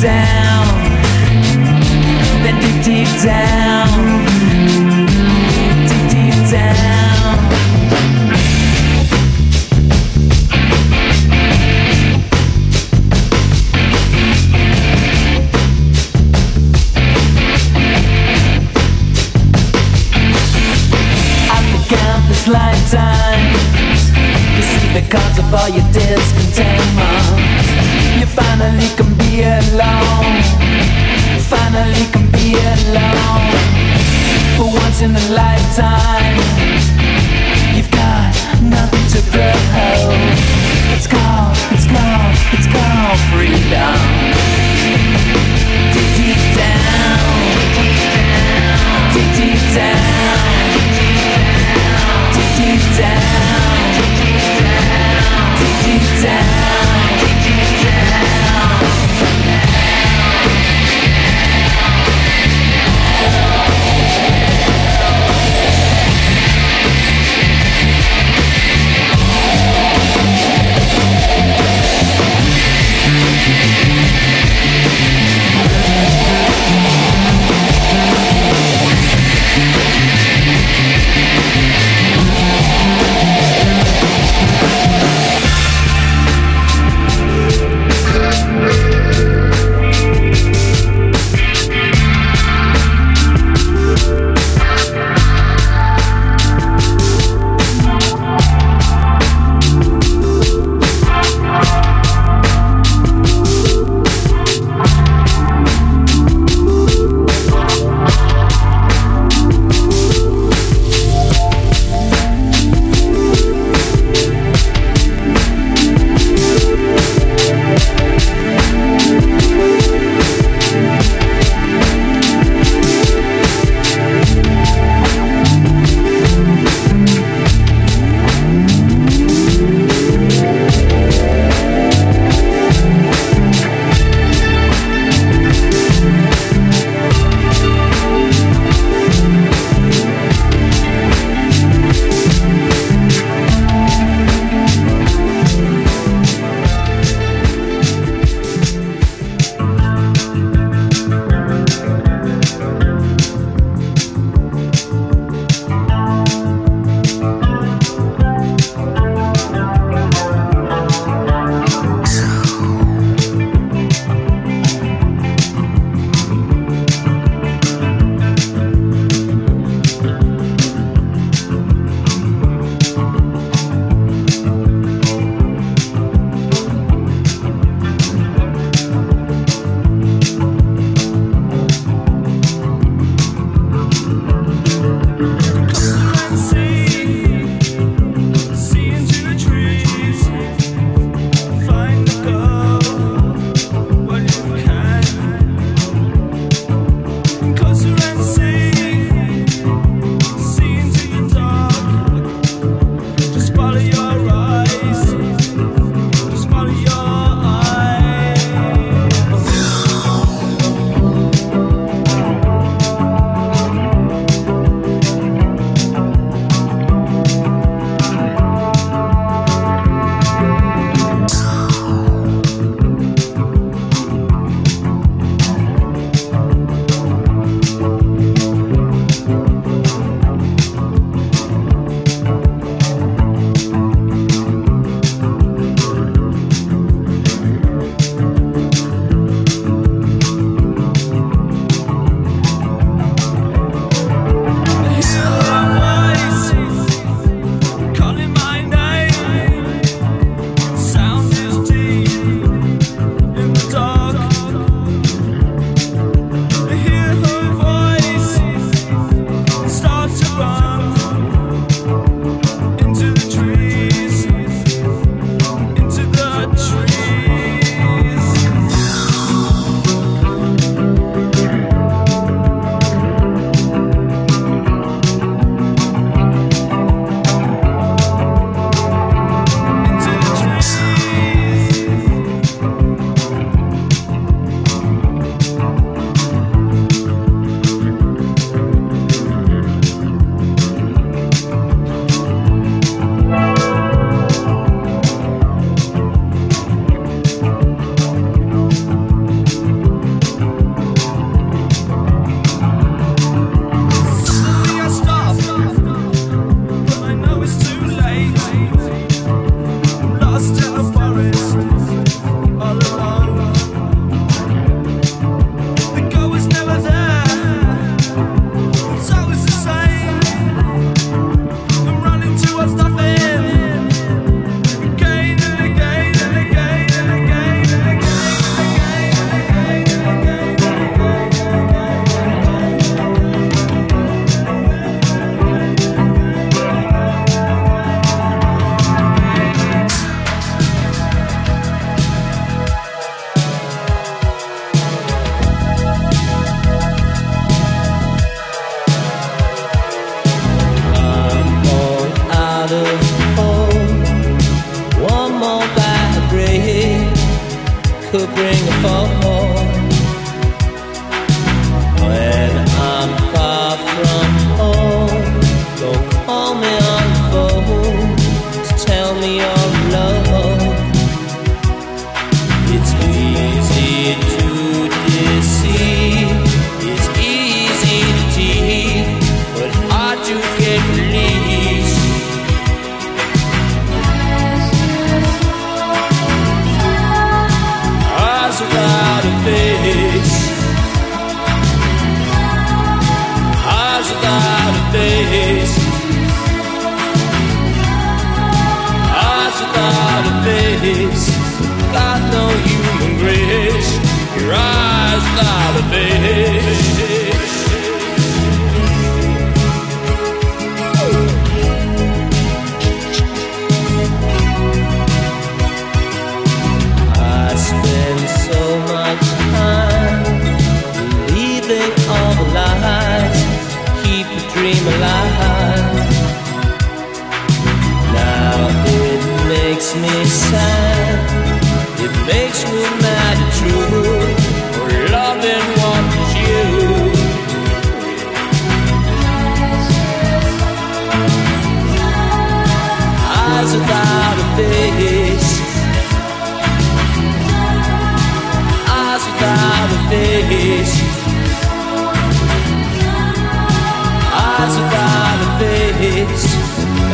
deep, down, then deep down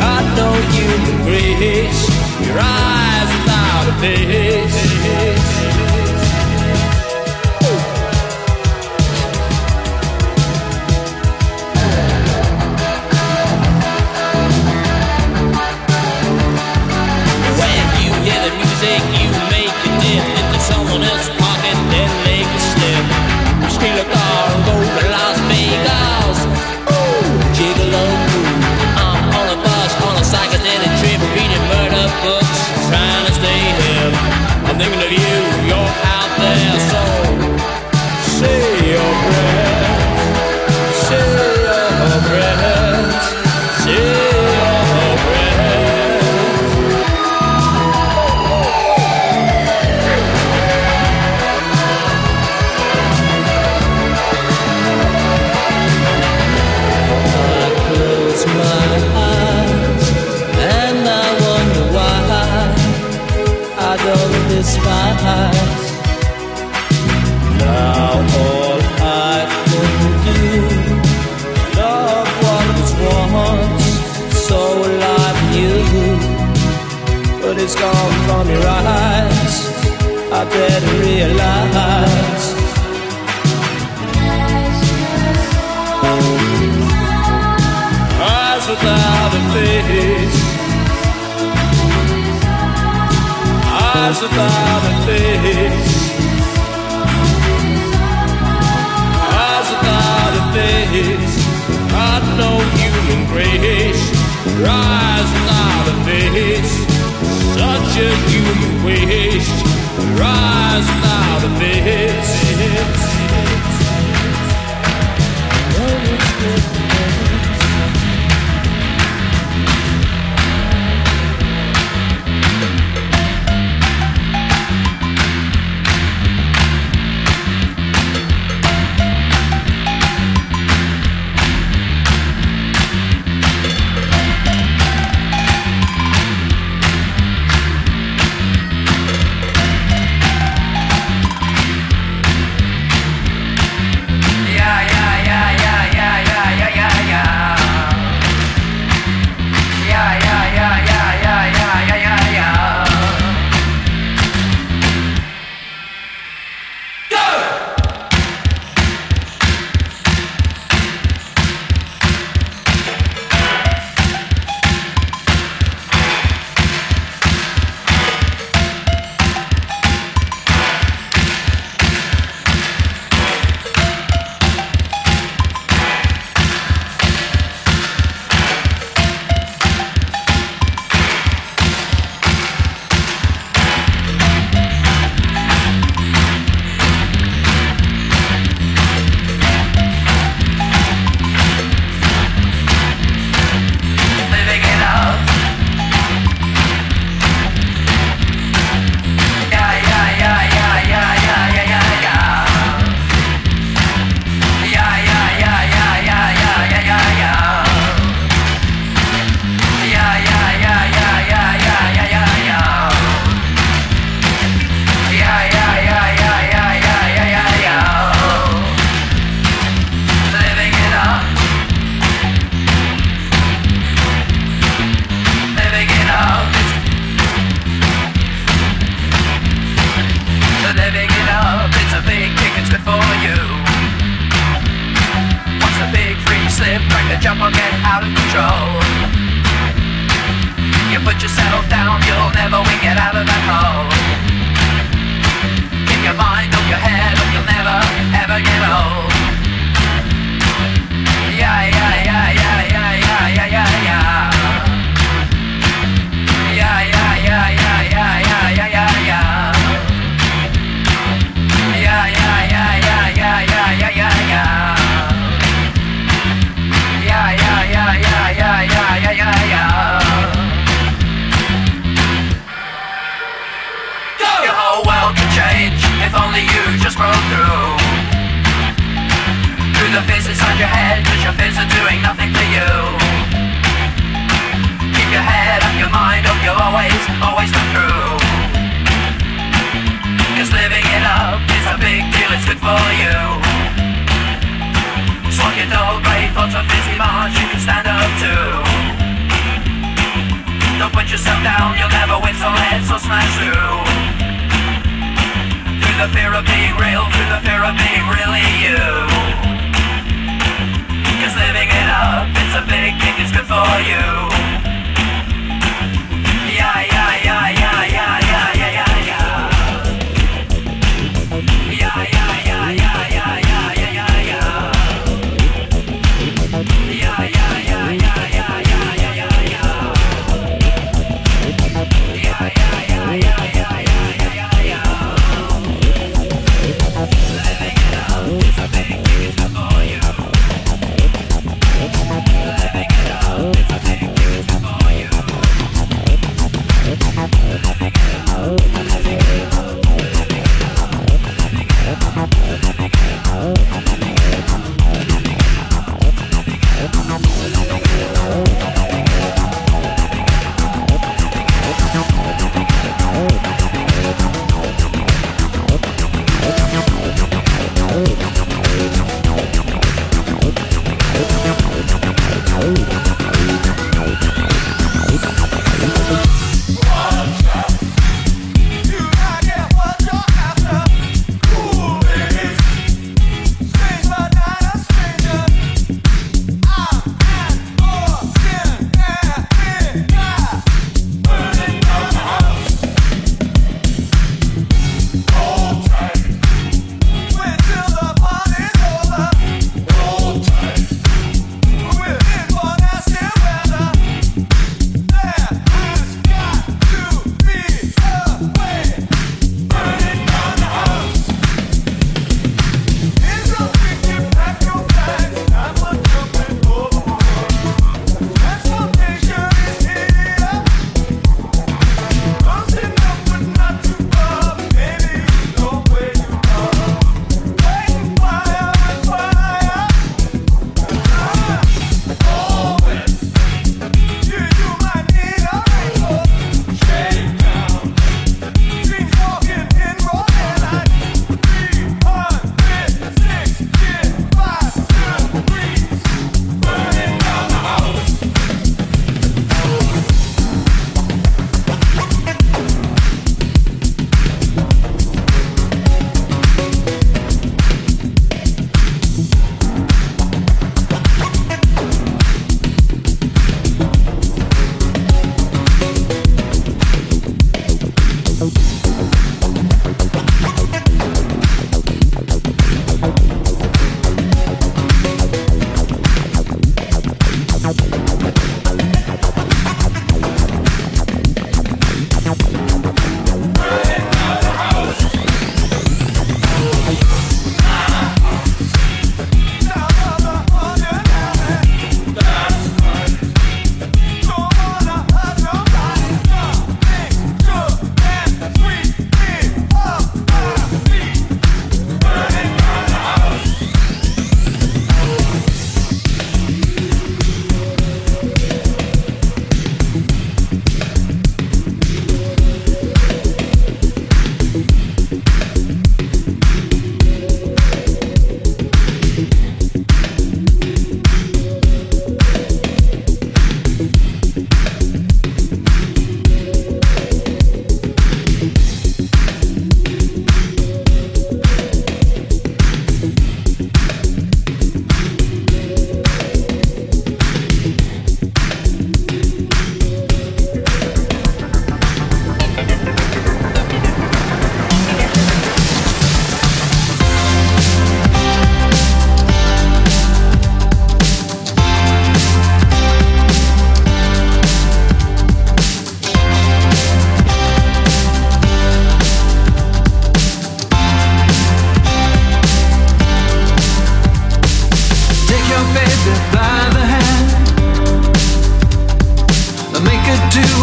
God known human grace, your eyes without a face. better realize. Eyes without a face. Eyes without a face. Eyes without a face. Got no human grace. Eyes without a face. Such a human waste rise without a face.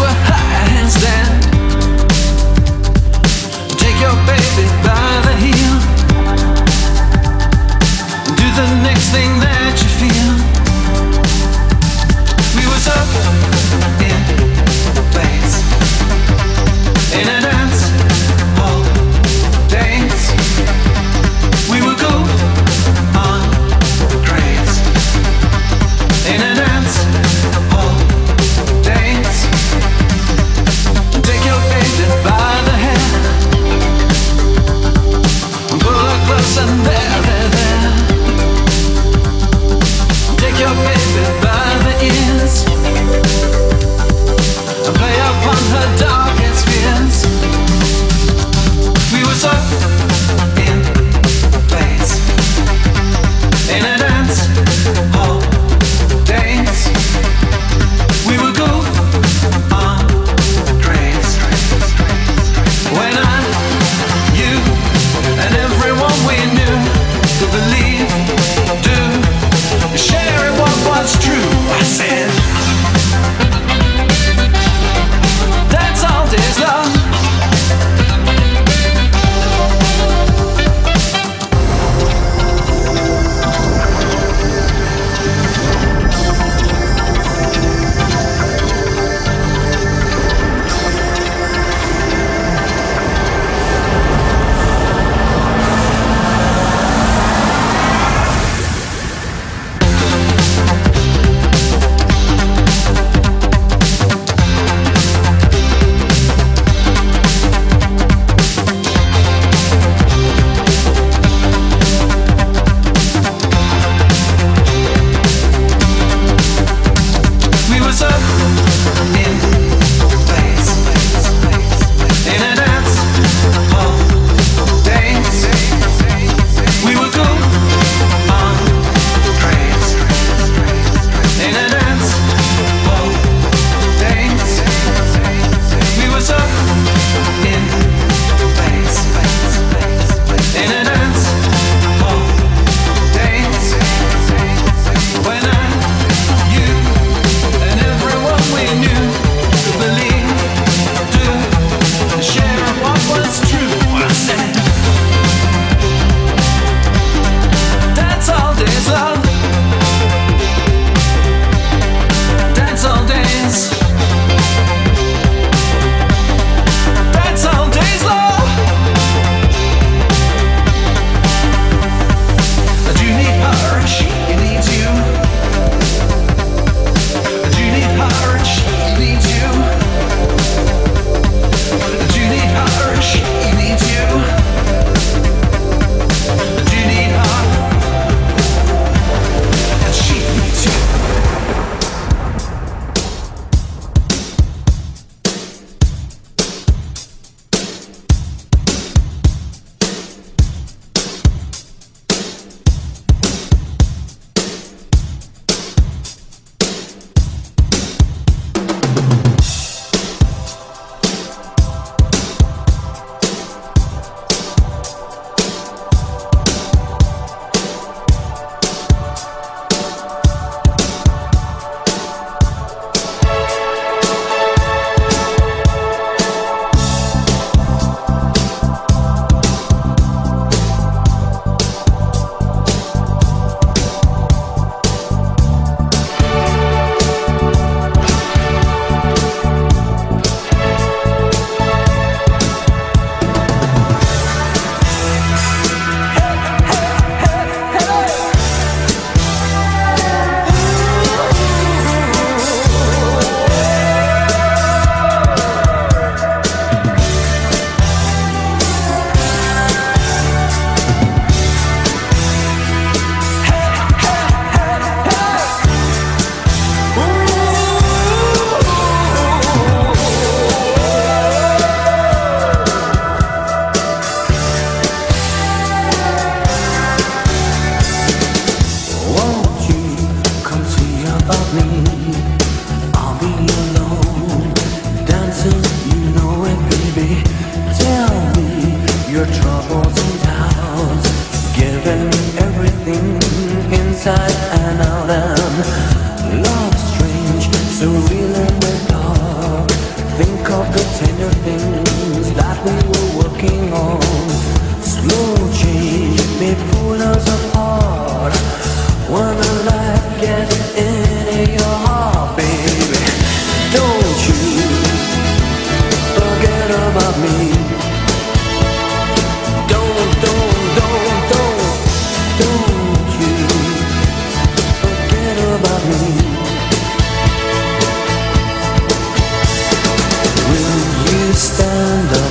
Take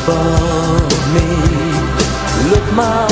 above me. Look my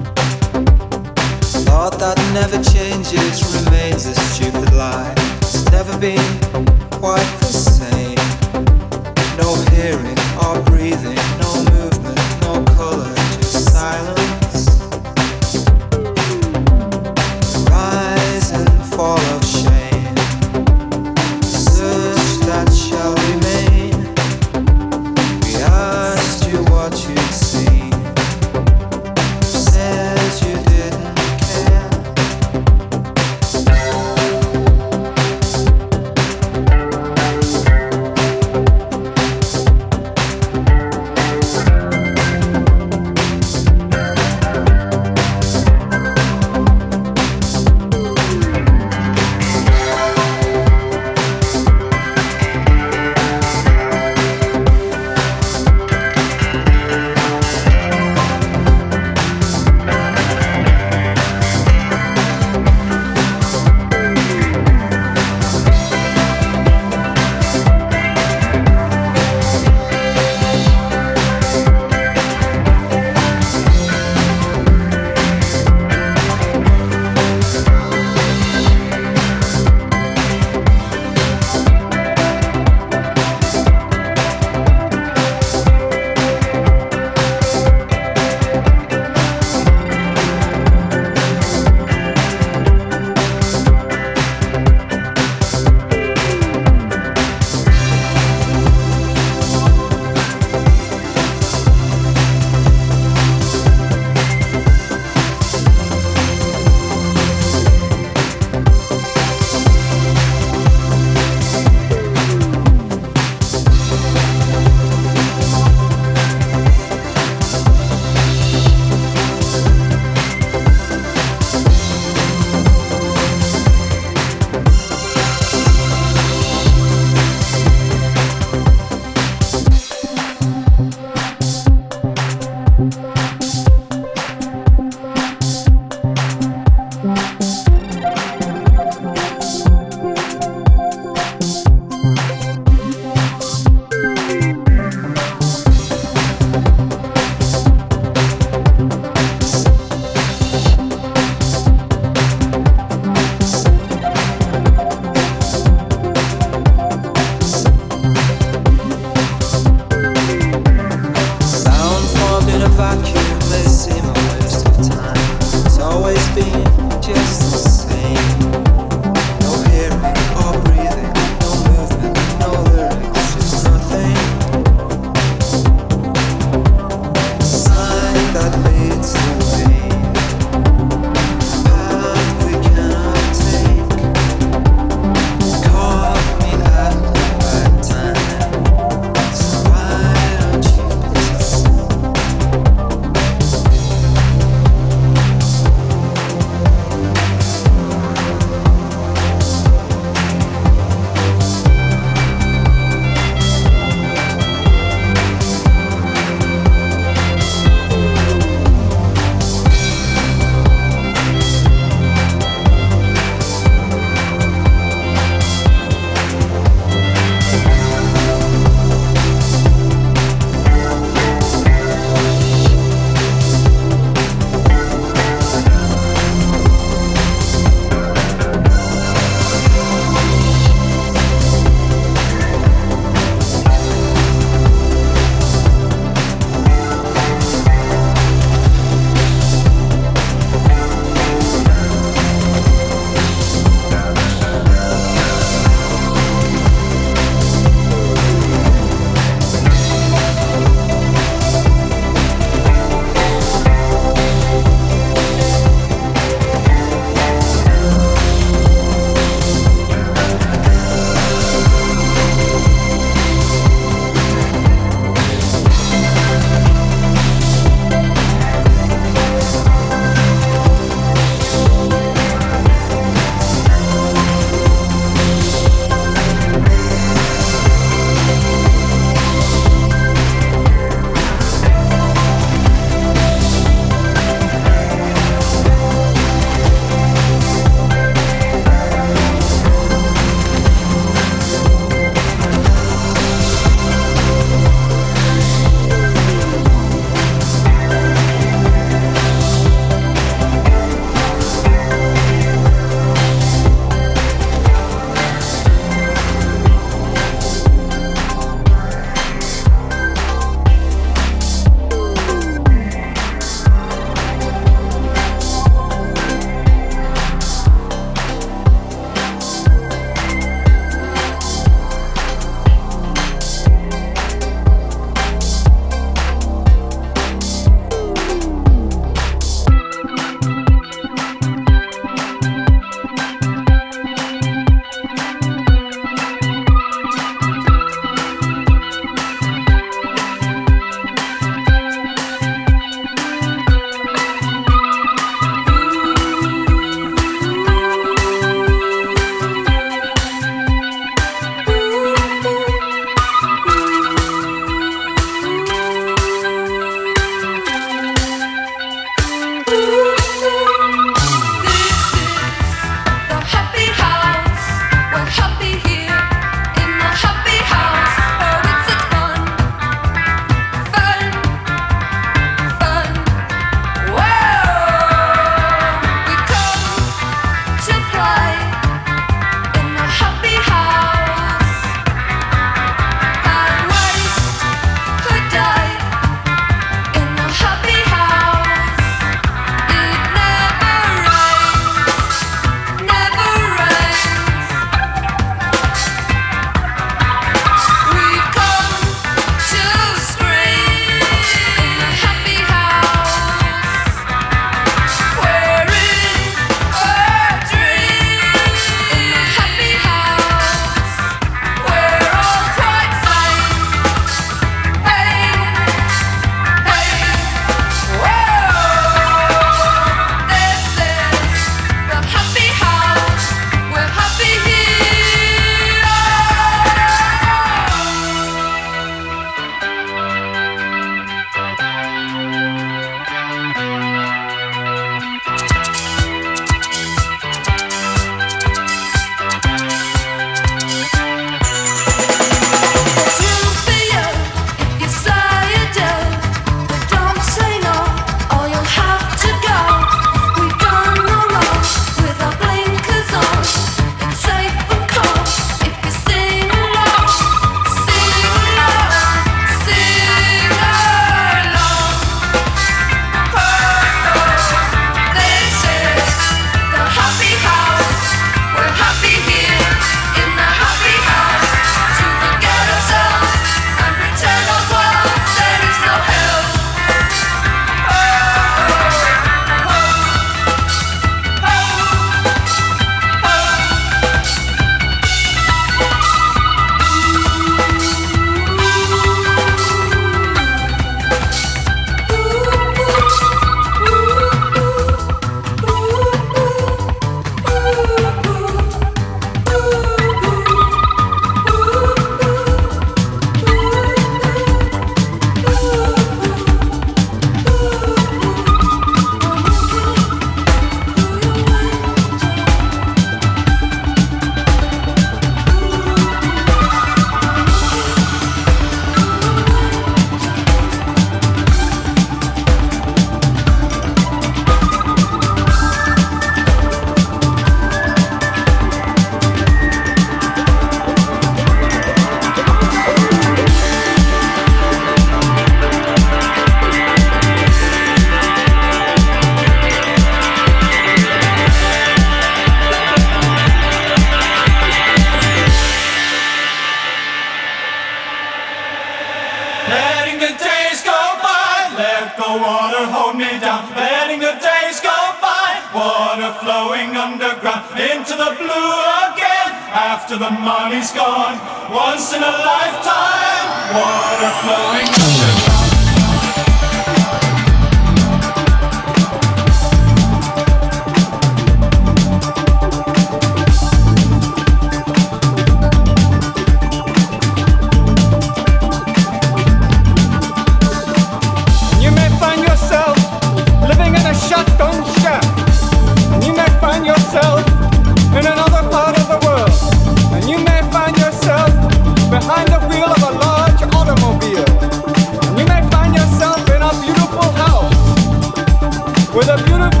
with a beautiful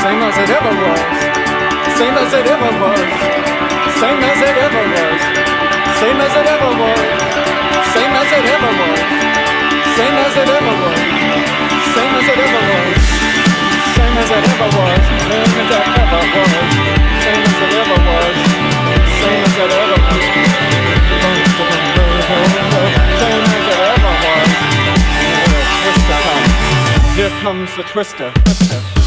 same as it ever was, same as it ever was, same as it ever was, same as it ever was, same as it ever was, same as it ever was, same as it ever was, same as it ever was, same as it ever was, same as it ever was, same as it ever was. Here comes the twister. twister.